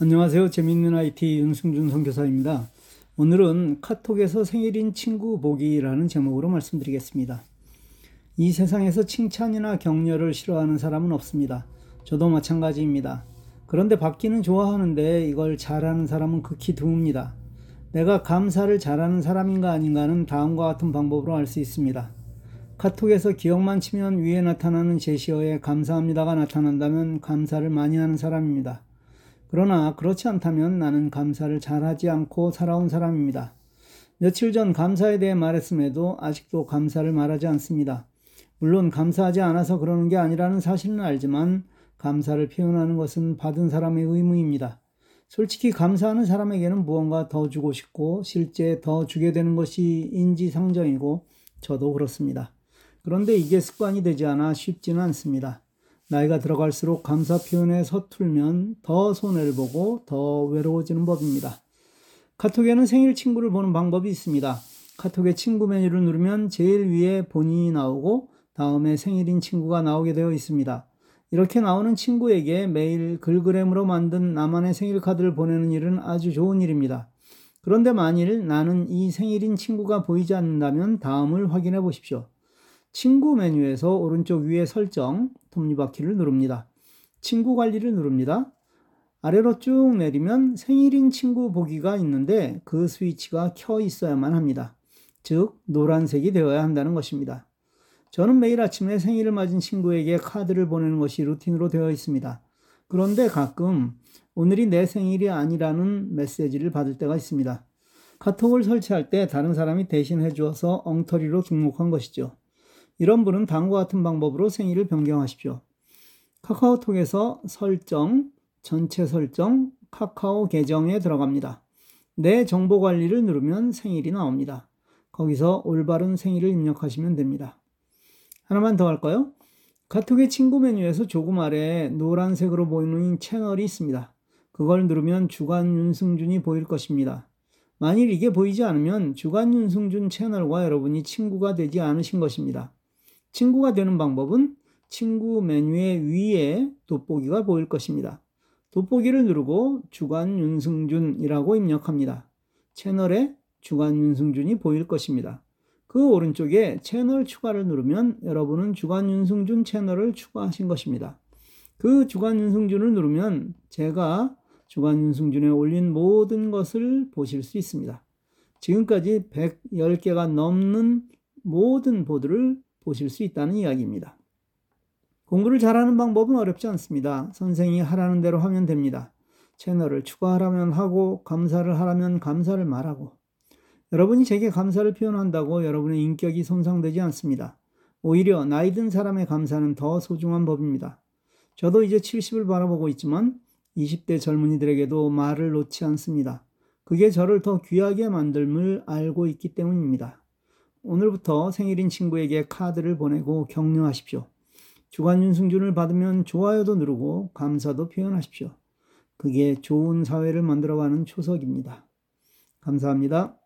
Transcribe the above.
안녕하세요. 재밌는 IT 윤승준 선교사입니다. 오늘은 카톡에서 생일인 친구 보기라는 제목으로 말씀드리겠습니다. 이 세상에서 칭찬이나 격려를 싫어하는 사람은 없습니다. 저도 마찬가지입니다. 그런데 받기는 좋아하는데 이걸 잘하는 사람은 극히 드뭅니다. 내가 감사를 잘하는 사람인가 아닌가는 다음과 같은 방법으로 알 수 있습니다. 카톡에서 기억만 치면 위에 나타나는 제시어에 감사합니다가 나타난다면 감사를 많이 하는 사람입니다. 그러나 그렇지 않다면 나는 감사를 잘하지 않고 살아온 사람입니다. 며칠 전 감사에 대해 말했음에도 아직도 감사를 말하지 않습니다. 물론 감사하지 않아서 그러는 게 아니라는 사실은 알지만 감사를 표현하는 것은 받은 사람의 의무입니다. 솔직히 감사하는 사람에게는 무언가 더 주고 싶고 실제 더 주게 되는 것이 인지상정이고 저도 그렇습니다. 그런데 이게 습관이 되지 않아 쉽지는 않습니다. 나이가 들어갈수록 감사 표현에 서툴면 더 손해를 보고 더 외로워지는 법입니다. 카톡에는 생일 친구를 보는 방법이 있습니다. 카톡의 친구 메뉴를 누르면 제일 위에 본인이 나오고 다음에 생일인 친구가 나오게 되어 있습니다. 이렇게 나오는 친구에게 매일 글그램으로 만든 나만의 생일 카드를 보내는 일은 아주 좋은 일입니다. 그런데 만일 나는 이 생일인 친구가 보이지 않는다면 다음을 확인해 보십시오. 친구 메뉴에서 오른쪽 위에 설정, 톱니바퀴를 누릅니다. 친구 관리를 누릅니다. 아래로 쭉 내리면 생일인 친구 보기가 있는데 그 스위치가 켜 있어야만 합니다. 즉, 노란색이 되어야 한다는 것입니다. 저는 매일 아침에 생일을 맞은 친구에게 카드를 보내는 것이 루틴으로 되어 있습니다. 그런데 가끔 오늘이 내 생일이 아니라는 메시지를 받을 때가 있습니다. 카톡을 설치할 때 다른 사람이 대신 해주어서 엉터리로 등록한 것이죠. 이런 분은 다음과 같은 방법으로 생일을 변경하십시오. 카카오톡에서 설정, 전체 설정, 카카오 계정에 들어갑니다. 내 정보 관리를 누르면 생일이 나옵니다. 거기서 올바른 생일을 입력하시면 됩니다. 하나만 더 할까요? 카톡의 친구 메뉴에서 조금 아래에 노란색으로 보이는 채널이 있습니다. 그걸 누르면 주간 윤승준이 보일 것입니다. 만일 이게 보이지 않으면 주간 윤승준 채널과 여러분이 친구가 되지 않으신 것입니다. 친구가 되는 방법은 친구 메뉴의 위에 돋보기가 보일 것입니다. 돋보기를 누르고 주간 윤승준이라고 입력합니다. 채널에 주간 윤승준이 보일 것입니다. 그 오른쪽에 채널 추가를 누르면 여러분은 주간 윤승준 채널을 추가하신 것입니다. 그 주간 윤승준을 누르면 제가 주간 윤승준에 올린 모든 것을 보실 수 있습니다. 지금까지 110개가 넘는 모든 보드를 보실 수 있다는 이야기입니다. 공부를 잘하는 방법은 어렵지 않습니다. 선생이 하라는 대로 하면 됩니다. 채널을 추가하라면 하고 감사를 하라면 감사를 말하고 여러분이 제게 감사를 표현한다고 여러분의 인격이 손상되지 않습니다. 오히려 나이 든 사람의 감사는 더 소중한 법입니다. 저도 이제 70을 바라보고 있지만 20대 젊은이들에게도 말을 놓지 않습니다. 그게 저를 더 귀하게 만들물 알고 있기 때문입니다. 오늘부터 생일인 친구에게 카드를 보내고 격려하십시오. 주간 윤승준을 받으면 좋아요도 누르고 감사도 표현하십시오. 그게 좋은 사회를 만들어가는 초석입니다. 감사합니다.